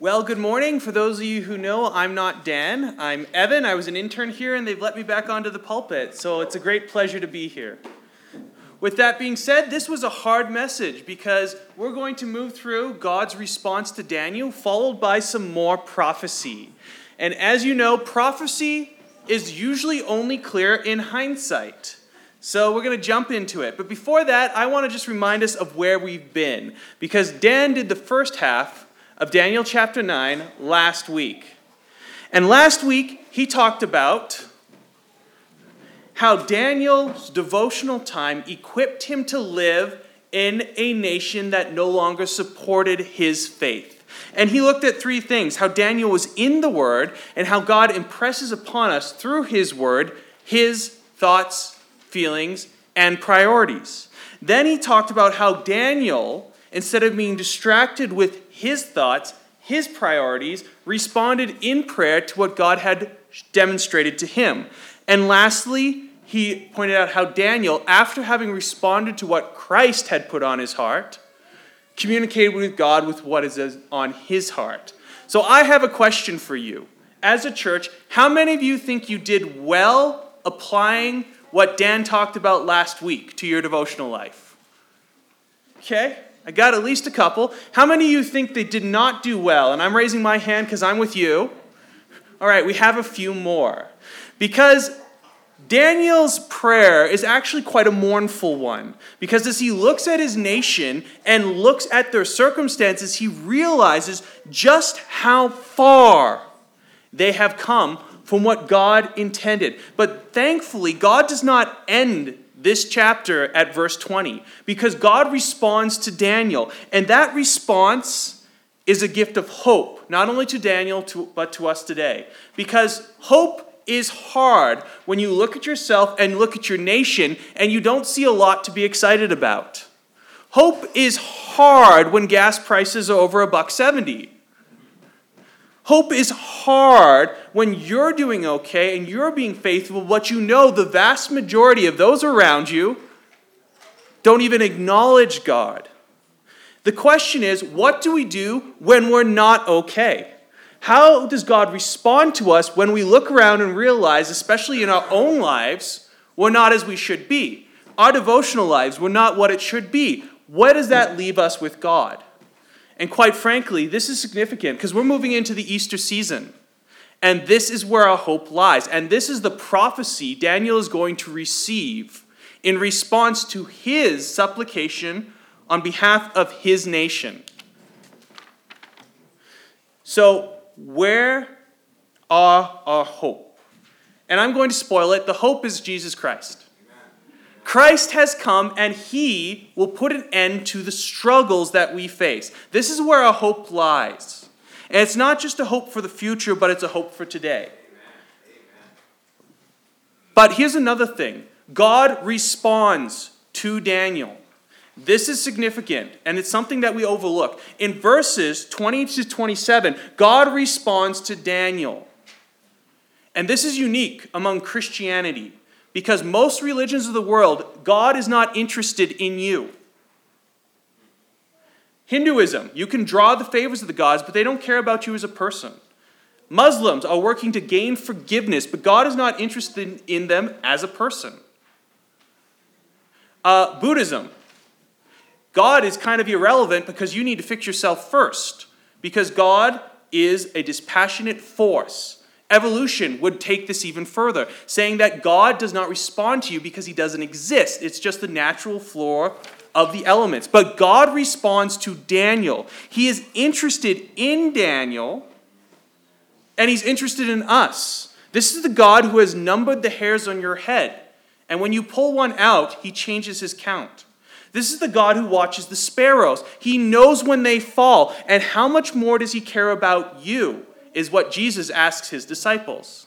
Well, good morning. For those of you who know, I'm not Dan. I'm Evan. I was an intern here, and they've let me back onto the pulpit, so it's a great pleasure to be here. With that being said, this was a hard message because we're going to move through God's response to Daniel, followed by some more prophecy. And as you know, prophecy is usually only clear in hindsight. So we're going to jump into it. But before that, I want to just remind us of where we've been because Dan did the first half of Daniel chapter 9 last week. And last week, he talked about how Daniel's devotional time equipped him to live in a nation that no longer supported his faith. And he looked at three things how Daniel was in the Word, and how God impresses upon us through his Word his thoughts, feelings, and priorities. Then he talked about how Daniel, instead of being distracted with his thoughts, his priorities, responded in prayer to what God had demonstrated to him. And lastly, he pointed out how Daniel, after having responded to what Christ had put on his heart, communicated with God with what is on his heart. So I have a question for you. As a church, how many of you think you did well applying what Dan talked about last week to your devotional life? Okay? I got at least a couple. How many of you think they did not do well? And I'm raising my hand because I'm with you. All right, we have a few more. Because Daniel's prayer is actually quite a mournful one. Because as he looks at his nation and looks at their circumstances, he realizes just how far they have come from what God intended. But thankfully, God does not end this chapter at verse 20 because God responds to Daniel. And that response is a gift of hope, not only to Daniel, but to us today. Because hope is hard when you look at yourself and look at your nation and you don't see a lot to be excited about. Hope is hard when gas prices are over a buck 70 Hope is hard when you're doing okay and you're being faithful, but you know the vast majority of those around you don't even acknowledge God. The question is, what do we do when we're not okay? How does God respond to us when we look around and realize, especially in our own lives, we're not as we should be? Our devotional lives, we're not what it should be. Where does that leave us with God? And quite frankly, this is significant because we're moving into the Easter season. And this is where our hope lies. And this is the prophecy Daniel is going to receive in response to his supplication on behalf of his nation. So, where are our hope? And I'm going to spoil it. The hope is Jesus Christ. Christ has come and he will put an end to the struggles that we face. This is where our hope lies. And it's not just a hope for the future, but it's a hope for today. But here's another thing God responds to Daniel. This is significant, and it's something that we overlook. In verses 20 to 27, God responds to Daniel. And this is unique among Christianity. Because most religions of the world, God is not interested in you. Hinduism, you can draw the favors of the gods, but they don't care about you as a person. Muslims are working to gain forgiveness, but God is not interested in them as a person. Uh, Buddhism, God is kind of irrelevant because you need to fix yourself first, because God is a dispassionate force. Evolution would take this even further, saying that God does not respond to you because he doesn't exist. It's just the natural floor of the elements. But God responds to Daniel. He is interested in Daniel, and he's interested in us. This is the God who has numbered the hairs on your head. And when you pull one out, he changes his count. This is the God who watches the sparrows. He knows when they fall. And how much more does he care about you? Is what Jesus asks his disciples.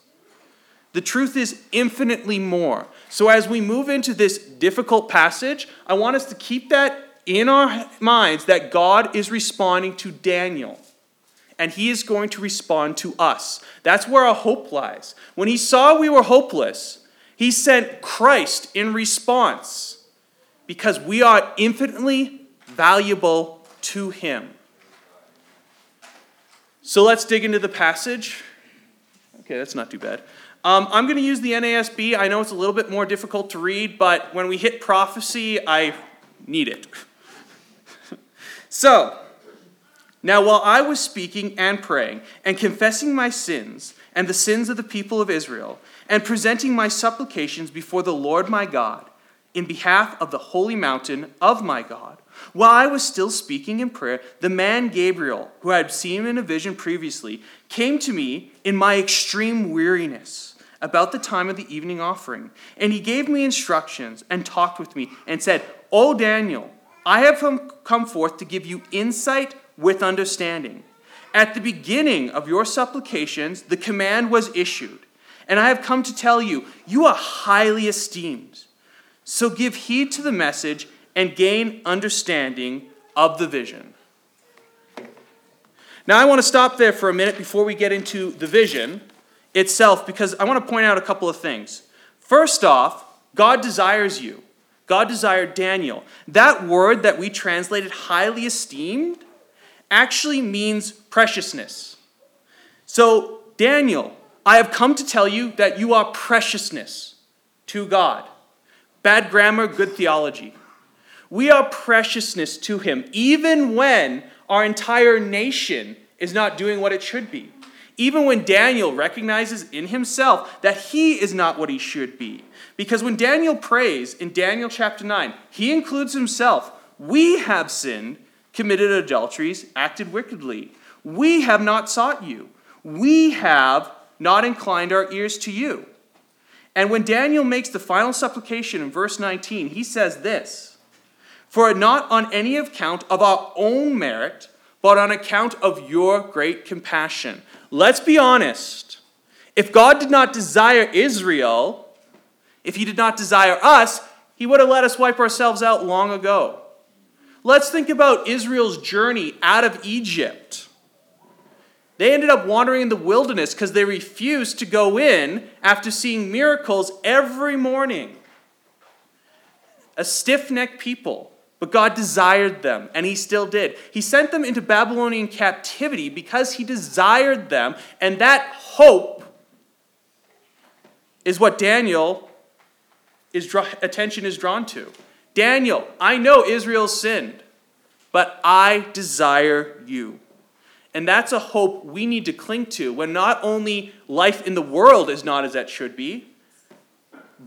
The truth is infinitely more. So, as we move into this difficult passage, I want us to keep that in our minds that God is responding to Daniel and he is going to respond to us. That's where our hope lies. When he saw we were hopeless, he sent Christ in response because we are infinitely valuable to him. So let's dig into the passage. Okay, that's not too bad. Um, I'm going to use the NASB. I know it's a little bit more difficult to read, but when we hit prophecy, I need it. so, now while I was speaking and praying and confessing my sins and the sins of the people of Israel, and presenting my supplications before the Lord my God in behalf of the holy mountain of my God, while I was still speaking in prayer, the man Gabriel, who I had seen in a vision previously, came to me in my extreme weariness about the time of the evening offering. And he gave me instructions and talked with me and said, O Daniel, I have come forth to give you insight with understanding. At the beginning of your supplications, the command was issued, and I have come to tell you, you are highly esteemed. So give heed to the message and gain understanding of the vision. Now, I want to stop there for a minute before we get into the vision itself because I want to point out a couple of things. First off, God desires you. God desired Daniel. That word that we translated highly esteemed actually means preciousness. So, Daniel, I have come to tell you that you are preciousness to God. Bad grammar, good theology. We are preciousness to Him, even when our entire nation is not doing what it should be. Even when Daniel recognizes in himself that he is not what he should be. Because when Daniel prays in Daniel chapter 9, he includes himself. We have sinned, committed adulteries, acted wickedly. We have not sought you. We have not inclined our ears to you. And when Daniel makes the final supplication in verse 19, he says this For not on any account of our own merit, but on account of your great compassion let's be honest. If God did not desire Israel, if He did not desire us, He would have let us wipe ourselves out long ago. Let's think about Israel's journey out of Egypt. They ended up wandering in the wilderness because they refused to go in after seeing miracles every morning. A stiff necked people. But God desired them, and He still did. He sent them into Babylonian captivity because He desired them, and that hope is what Daniel is attention is drawn to. Daniel, I know Israel sinned, but I desire you. And that's a hope we need to cling to when not only life in the world is not as it should be,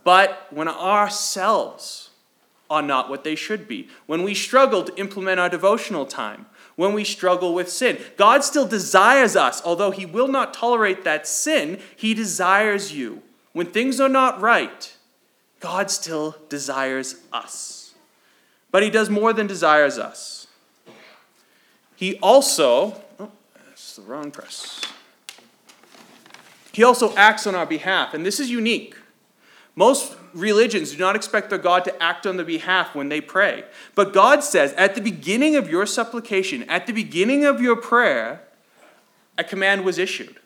but when ourselves are not what they should be. When we struggle to implement our devotional time, when we struggle with sin, God still desires us. Although He will not tolerate that sin, He desires you. When things are not right, God still desires us. But He does more than desires us. He also, oh, that's the wrong press. He also acts on our behalf, and this is unique. Most religions do not expect their God to act on their behalf when they pray. But God says, at the beginning of your supplication, at the beginning of your prayer, a command was issued.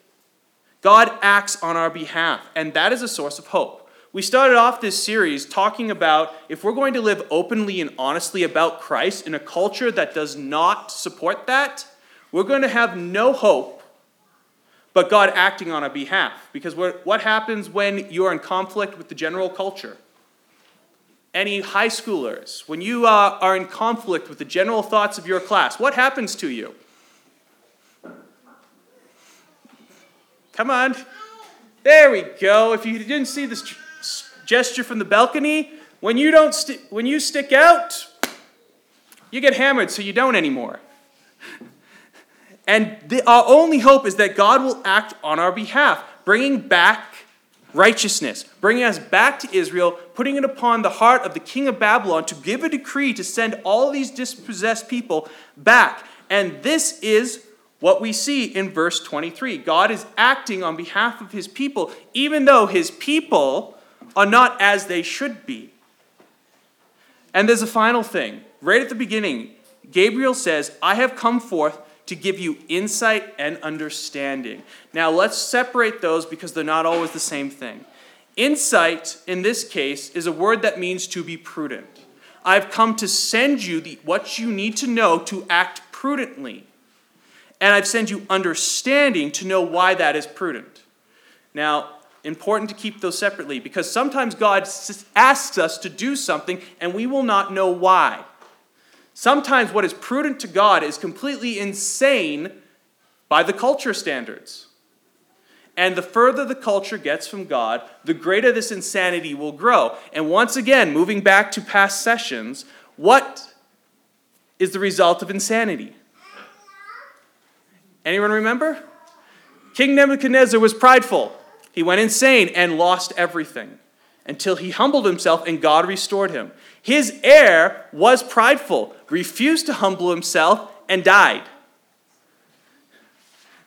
God acts on our behalf, and that is a source of hope. We started off this series talking about if we're going to live openly and honestly about Christ in a culture that does not support that, we're going to have no hope but God acting on our behalf. Because what happens when you're in conflict with the general culture? Any high schoolers, when you uh, are in conflict with the general thoughts of your class, what happens to you? Come on. There we go. If you didn't see this gesture from the balcony, when you don't st- when you stick out, you get hammered so you don't anymore. And the, our only hope is that God will act on our behalf, bringing back righteousness, bringing us back to Israel, putting it upon the heart of the king of Babylon to give a decree to send all these dispossessed people back. And this is what we see in verse 23. God is acting on behalf of his people, even though his people are not as they should be. And there's a final thing. Right at the beginning, Gabriel says, I have come forth to give you insight and understanding. Now, let's separate those because they're not always the same thing. Insight, in this case, is a word that means to be prudent. I've come to send you the, what you need to know to act prudently. and I've sent you understanding to know why that is prudent. Now, important to keep those separately because sometimes God asks us to do something and we will not know why. Sometimes what is prudent to God is completely insane by the culture standards. And the further the culture gets from God, the greater this insanity will grow. And once again, moving back to past sessions, what is the result of insanity? Anyone remember? King Nebuchadnezzar was prideful. He went insane and lost everything until he humbled himself and God restored him. His heir was prideful, refused to humble himself, and died.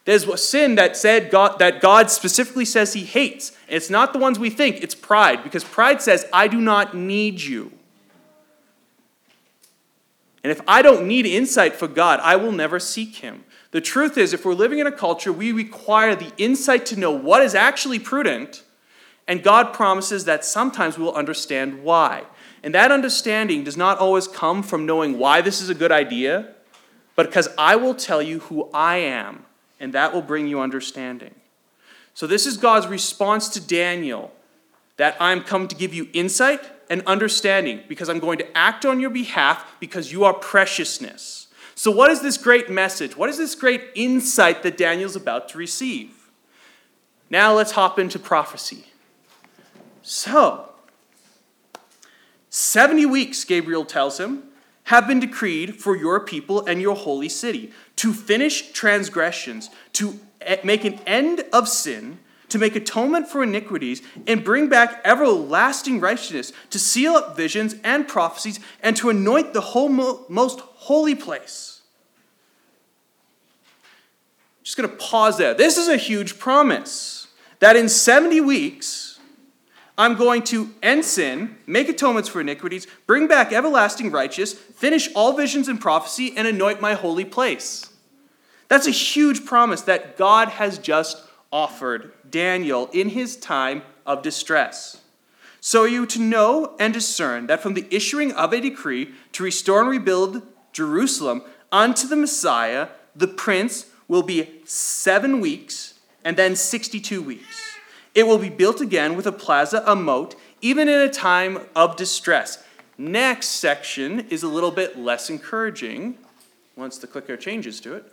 There's a sin that said God, that God specifically says he hates. And it's not the ones we think, it's pride, because pride says, I do not need you. And if I don't need insight for God, I will never seek him. The truth is, if we're living in a culture, we require the insight to know what is actually prudent, and God promises that sometimes we will understand why. And that understanding does not always come from knowing why this is a good idea, but because I will tell you who I am, and that will bring you understanding. So, this is God's response to Daniel that I'm come to give you insight and understanding because I'm going to act on your behalf because you are preciousness. So, what is this great message? What is this great insight that Daniel's about to receive? Now, let's hop into prophecy. So, 70 weeks, Gabriel tells him, have been decreed for your people and your holy city to finish transgressions, to make an end of sin, to make atonement for iniquities, and bring back everlasting righteousness, to seal up visions and prophecies, and to anoint the whole most holy place just going to pause there. This is a huge promise that in 70 weeks, I'm going to end sin, make atonements for iniquities, bring back everlasting righteousness, finish all visions and prophecy, and anoint my holy place. That's a huge promise that God has just offered Daniel in his time of distress. So are you to know and discern that from the issuing of a decree to restore and rebuild Jerusalem unto the Messiah, the Prince will be seven weeks and then 62 weeks. It will be built again with a plaza, a moat, even in a time of distress. Next section is a little bit less encouraging once the clicker changes to it.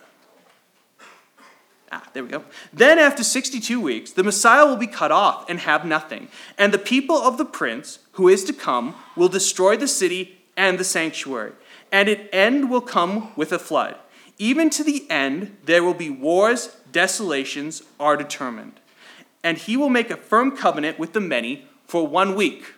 Ah, there we go. Then, after 62 weeks, the Messiah will be cut off and have nothing. And the people of the prince who is to come will destroy the city and the sanctuary. And an end will come with a flood. Even to the end, there will be wars, desolations are determined. And he will make a firm covenant with the many for one week.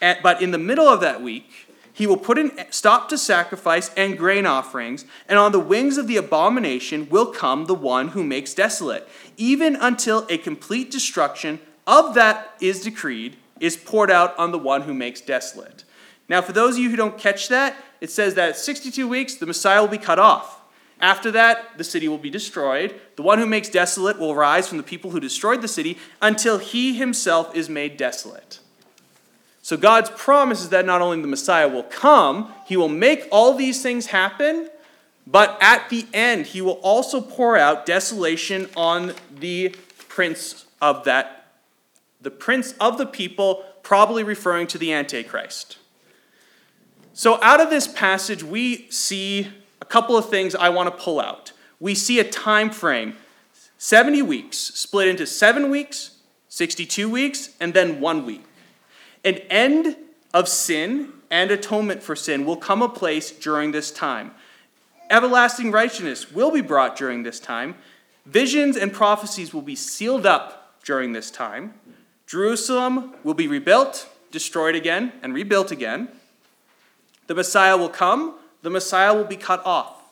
But in the middle of that week, he will put an stop to sacrifice and grain offerings, and on the wings of the abomination will come the one who makes desolate, even until a complete destruction of that is decreed is poured out on the one who makes desolate. Now, for those of you who don't catch that, it says that 62 weeks, the Messiah will be cut off. After that, the city will be destroyed. The one who makes desolate will rise from the people who destroyed the city until he himself is made desolate. So God's promise is that not only the Messiah will come, he will make all these things happen, but at the end, he will also pour out desolation on the prince of that, the prince of the people, probably referring to the Antichrist. So, out of this passage, we see a couple of things I want to pull out. We see a time frame 70 weeks, split into seven weeks, 62 weeks, and then one week. An end of sin and atonement for sin will come a place during this time. Everlasting righteousness will be brought during this time. Visions and prophecies will be sealed up during this time. Jerusalem will be rebuilt, destroyed again, and rebuilt again. The Messiah will come, the Messiah will be cut off.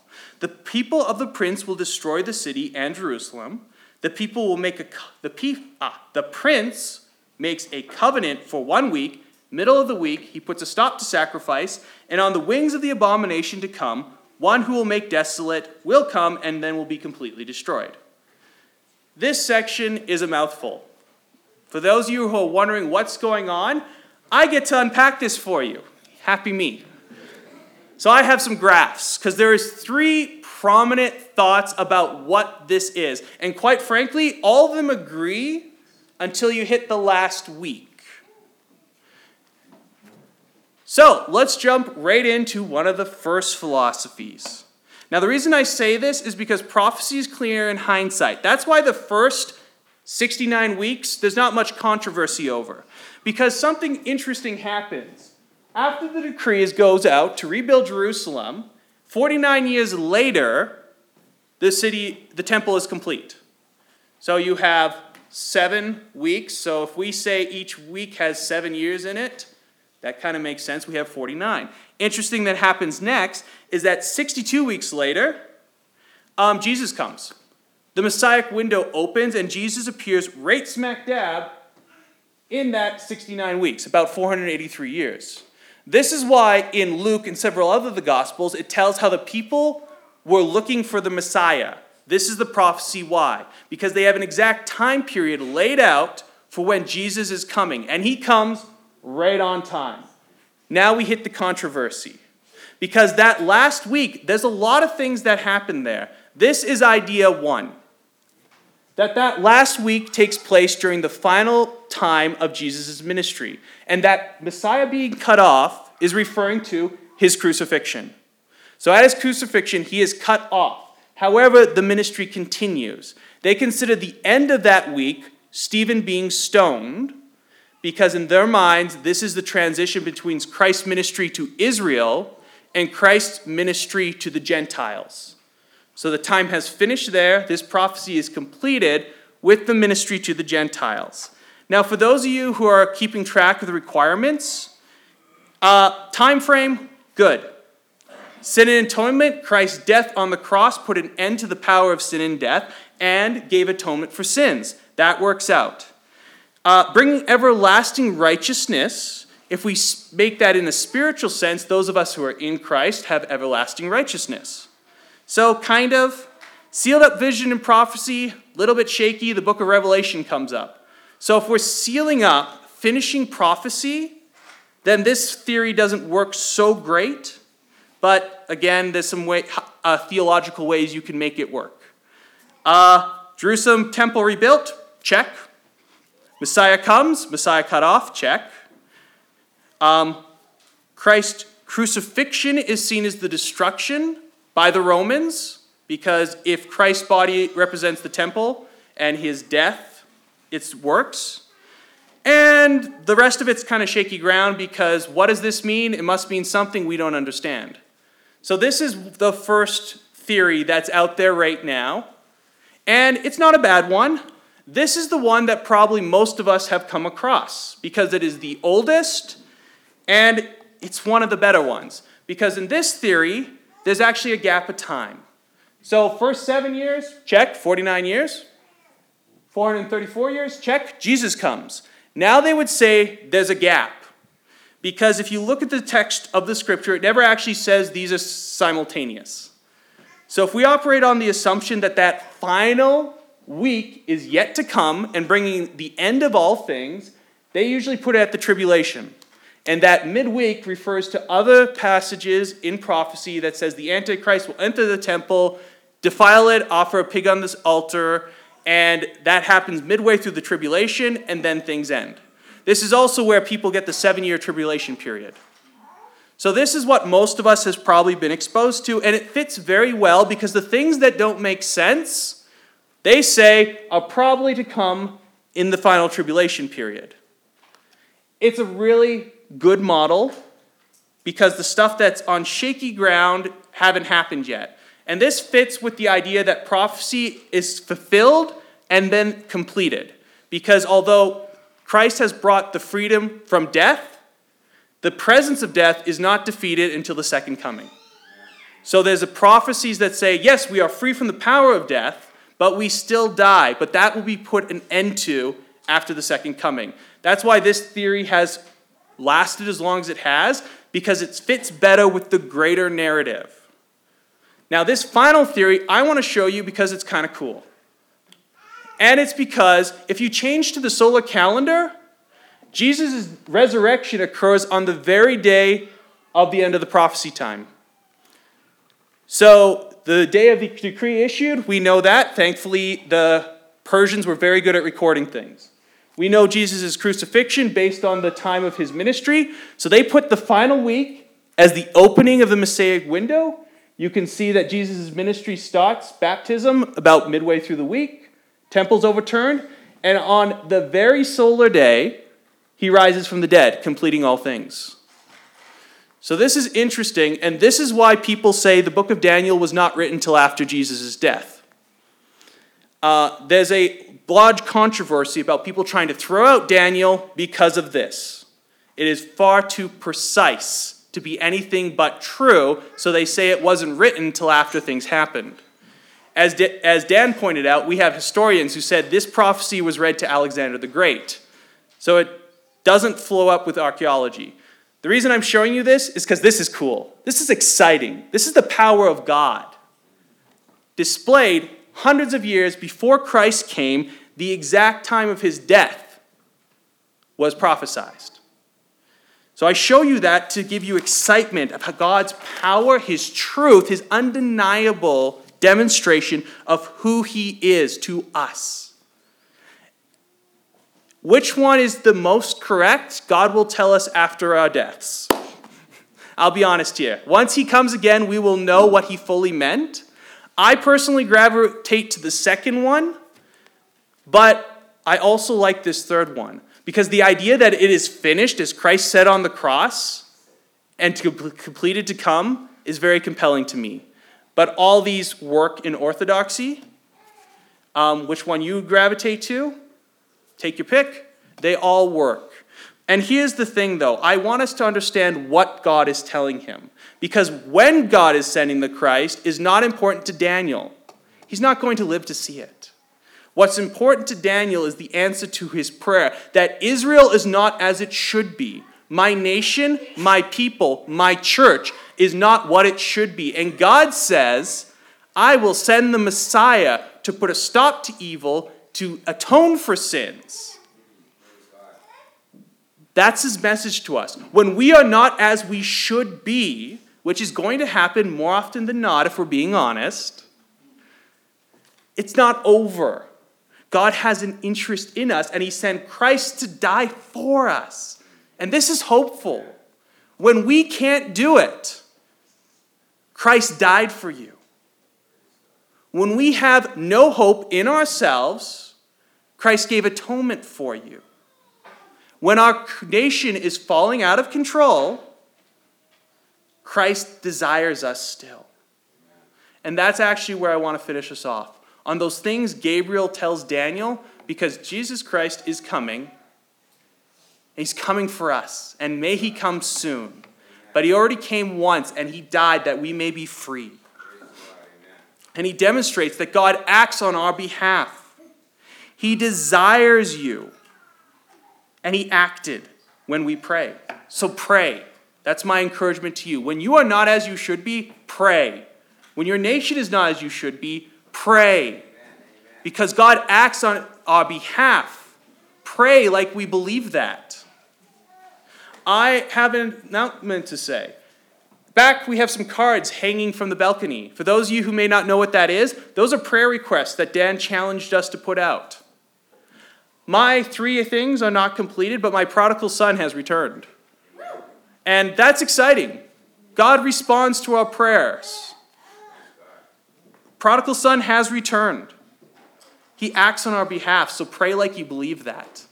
The people of the prince will destroy the city and Jerusalem. The people will make a the ah, the prince makes a covenant for one week. Middle of the week, he puts a stop to sacrifice, and on the wings of the abomination to come, one who will make desolate will come and then will be completely destroyed. This section is a mouthful. For those of you who are wondering what's going on, I get to unpack this for you. Happy me. So I have some graphs because there is three prominent thoughts about what this is. And quite frankly, all of them agree until you hit the last week. So let's jump right into one of the first philosophies. Now, the reason I say this is because prophecy is clear in hindsight. That's why the first 69 weeks, there's not much controversy over. Because something interesting happens. After the decree goes out to rebuild Jerusalem, 49 years later, the city, the temple is complete. So you have seven weeks. So if we say each week has seven years in it, that kind of makes sense. We have 49. Interesting that happens next is that 62 weeks later, um, Jesus comes. The Messiah window opens and Jesus appears right smack dab in that 69 weeks, about 483 years. This is why in Luke and several other of the Gospels, it tells how the people were looking for the Messiah. This is the prophecy why. Because they have an exact time period laid out for when Jesus is coming. And he comes right on time. Now we hit the controversy. Because that last week, there's a lot of things that happened there. This is idea one. That that last week takes place during the final time of Jesus' ministry. And that Messiah being cut off is referring to his crucifixion. So at his crucifixion, he is cut off. However, the ministry continues. They consider the end of that week Stephen being stoned because in their minds, this is the transition between Christ's ministry to Israel and Christ's ministry to the Gentiles. So the time has finished there. This prophecy is completed with the ministry to the Gentiles. Now, for those of you who are keeping track of the requirements, uh, time frame, good. Sin and atonement, Christ's death on the cross put an end to the power of sin and death and gave atonement for sins. That works out. Uh, bringing everlasting righteousness, if we make that in a spiritual sense, those of us who are in Christ have everlasting righteousness. So, kind of sealed up vision and prophecy, a little bit shaky, the book of Revelation comes up. So, if we're sealing up, finishing prophecy, then this theory doesn't work so great. But again, there's some way, uh, theological ways you can make it work. Uh, Jerusalem temple rebuilt, check. Messiah comes, Messiah cut off, check. Um, Christ's crucifixion is seen as the destruction by the Romans, because if Christ's body represents the temple and his death, its works. And the rest of it's kind of shaky ground because what does this mean? It must mean something we don't understand. So, this is the first theory that's out there right now. And it's not a bad one. This is the one that probably most of us have come across because it is the oldest and it's one of the better ones. Because in this theory, there's actually a gap of time. So, first seven years, check, 49 years. 434 years, check, Jesus comes. Now they would say there's a gap. Because if you look at the text of the scripture, it never actually says these are simultaneous. So if we operate on the assumption that that final week is yet to come and bringing the end of all things, they usually put it at the tribulation. And that midweek refers to other passages in prophecy that says the Antichrist will enter the temple, defile it, offer a pig on this altar, and that happens midway through the tribulation, and then things end. This is also where people get the seven year tribulation period. So, this is what most of us has probably been exposed to, and it fits very well because the things that don't make sense they say are probably to come in the final tribulation period. It's a really good model because the stuff that's on shaky ground haven't happened yet. And this fits with the idea that prophecy is fulfilled and then completed. Because although Christ has brought the freedom from death, the presence of death is not defeated until the second coming. So there's a prophecies that say, yes, we are free from the power of death, but we still die. But that will be put an end to after the second coming. That's why this theory has lasted as long as it has, because it fits better with the greater narrative. Now, this final theory I want to show you because it's kind of cool. And it's because if you change to the solar calendar, Jesus' resurrection occurs on the very day of the end of the prophecy time. So the day of the decree issued, we know that. Thankfully, the Persians were very good at recording things. We know Jesus' crucifixion based on the time of his ministry. So they put the final week as the opening of the Messianic window. You can see that Jesus' ministry starts baptism about midway through the week, temple's overturned, and on the very solar day, he rises from the dead, completing all things. So this is interesting, and this is why people say the book of Daniel was not written until after Jesus' death. Uh, there's a large controversy about people trying to throw out Daniel because of this. It is far too precise to be anything but true, so they say it wasn't written until after things happened. As, D- as Dan pointed out, we have historians who said this prophecy was read to Alexander the Great. So it doesn't flow up with archaeology. The reason I'm showing you this is because this is cool. This is exciting. This is the power of God displayed hundreds of years before Christ came, the exact time of his death was prophesied. So I show you that to give you excitement of God's power, his truth, his undeniable demonstration of who he is to us. Which one is the most correct? God will tell us after our deaths. I'll be honest here. Once he comes again, we will know what he fully meant. I personally gravitate to the second one, but I also like this third one because the idea that it is finished, as Christ said on the cross, and to completed to come is very compelling to me. But all these work in orthodoxy. Um, which one you gravitate to? Take your pick. They all work. And here's the thing, though I want us to understand what God is telling him. Because when God is sending the Christ is not important to Daniel. He's not going to live to see it. What's important to Daniel is the answer to his prayer that Israel is not as it should be. My nation, my people, my church is not what it should be. And God says, I will send the Messiah to put a stop to evil, to atone for sins. That's his message to us. When we are not as we should be, which is going to happen more often than not if we're being honest, it's not over. God has an interest in us, and He sent Christ to die for us. And this is hopeful. When we can't do it, Christ died for you. When we have no hope in ourselves, Christ gave atonement for you. When our nation is falling out of control, Christ desires us still. And that's actually where I want to finish us off. On those things Gabriel tells Daniel, because Jesus Christ is coming. He's coming for us, and may he come soon. But he already came once, and he died that we may be free. And he demonstrates that God acts on our behalf. He desires you, and he acted when we pray. So pray. That's my encouragement to you. When you are not as you should be, pray. When your nation is not as you should be, pray. Because God acts on our behalf. Pray like we believe that. I have an announcement to say. Back, we have some cards hanging from the balcony. For those of you who may not know what that is, those are prayer requests that Dan challenged us to put out. My three things are not completed, but my prodigal son has returned. And that's exciting. God responds to our prayers. Prodigal son has returned. He acts on our behalf, so pray like you believe that.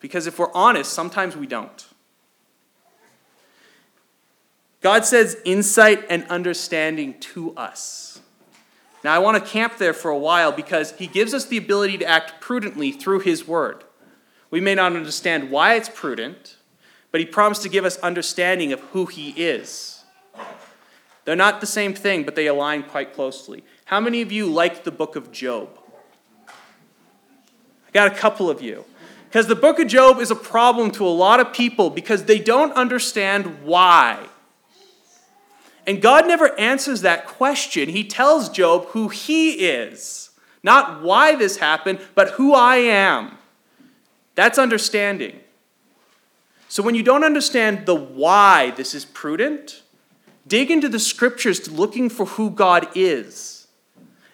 Because if we're honest, sometimes we don't. God says insight and understanding to us. Now, I want to camp there for a while because he gives us the ability to act prudently through his word. We may not understand why it's prudent, but he promised to give us understanding of who he is. They're not the same thing, but they align quite closely. How many of you like the book of Job? I got a couple of you. Because the book of Job is a problem to a lot of people because they don't understand why. And God never answers that question. He tells Job who he is, not why this happened, but who I am. That's understanding. So when you don't understand the why this is prudent, Dig into the scriptures looking for who God is.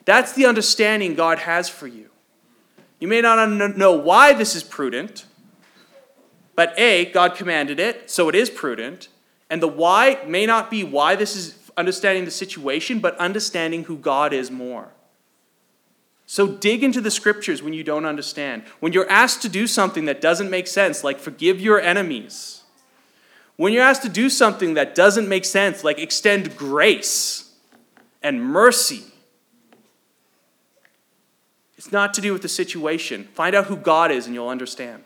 That's the understanding God has for you. You may not know why this is prudent, but A, God commanded it, so it is prudent. And the why may not be why this is understanding the situation, but understanding who God is more. So dig into the scriptures when you don't understand. When you're asked to do something that doesn't make sense, like forgive your enemies. When you're asked to do something that doesn't make sense, like extend grace and mercy, it's not to do with the situation. Find out who God is and you'll understand.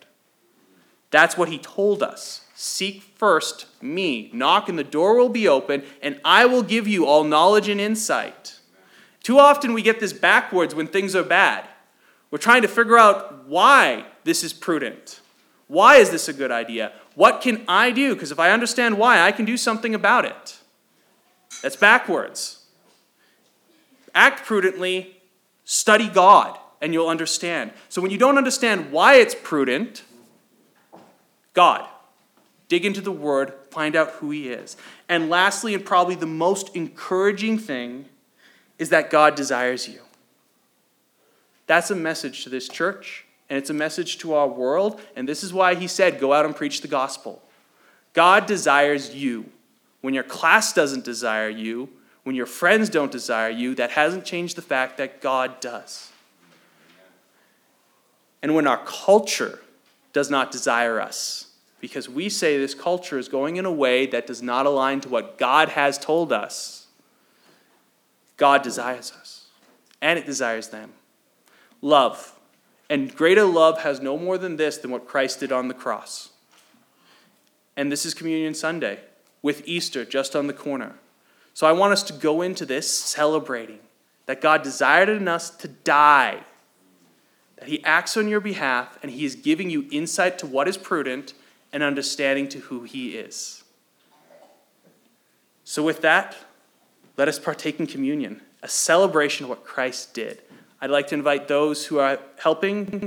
That's what he told us. Seek first me. Knock and the door will be open, and I will give you all knowledge and insight. Too often we get this backwards when things are bad. We're trying to figure out why this is prudent. Why is this a good idea? What can I do? Because if I understand why, I can do something about it. That's backwards. Act prudently, study God, and you'll understand. So when you don't understand why it's prudent, God. Dig into the Word, find out who He is. And lastly, and probably the most encouraging thing, is that God desires you. That's a message to this church, and it's a message to our world, and this is why He said, Go out and preach the gospel. God desires you. When your class doesn't desire you, when your friends don't desire you, that hasn't changed the fact that God does. And when our culture does not desire us, because we say this culture is going in a way that does not align to what God has told us. God desires us, and it desires them. Love. And greater love has no more than this than what Christ did on the cross. And this is Communion Sunday with Easter just on the corner. So I want us to go into this celebrating that God desired in us to die, that He acts on your behalf, and He is giving you insight to what is prudent and understanding to who He is. So, with that, let us partake in communion, a celebration of what Christ did. I'd like to invite those who are helping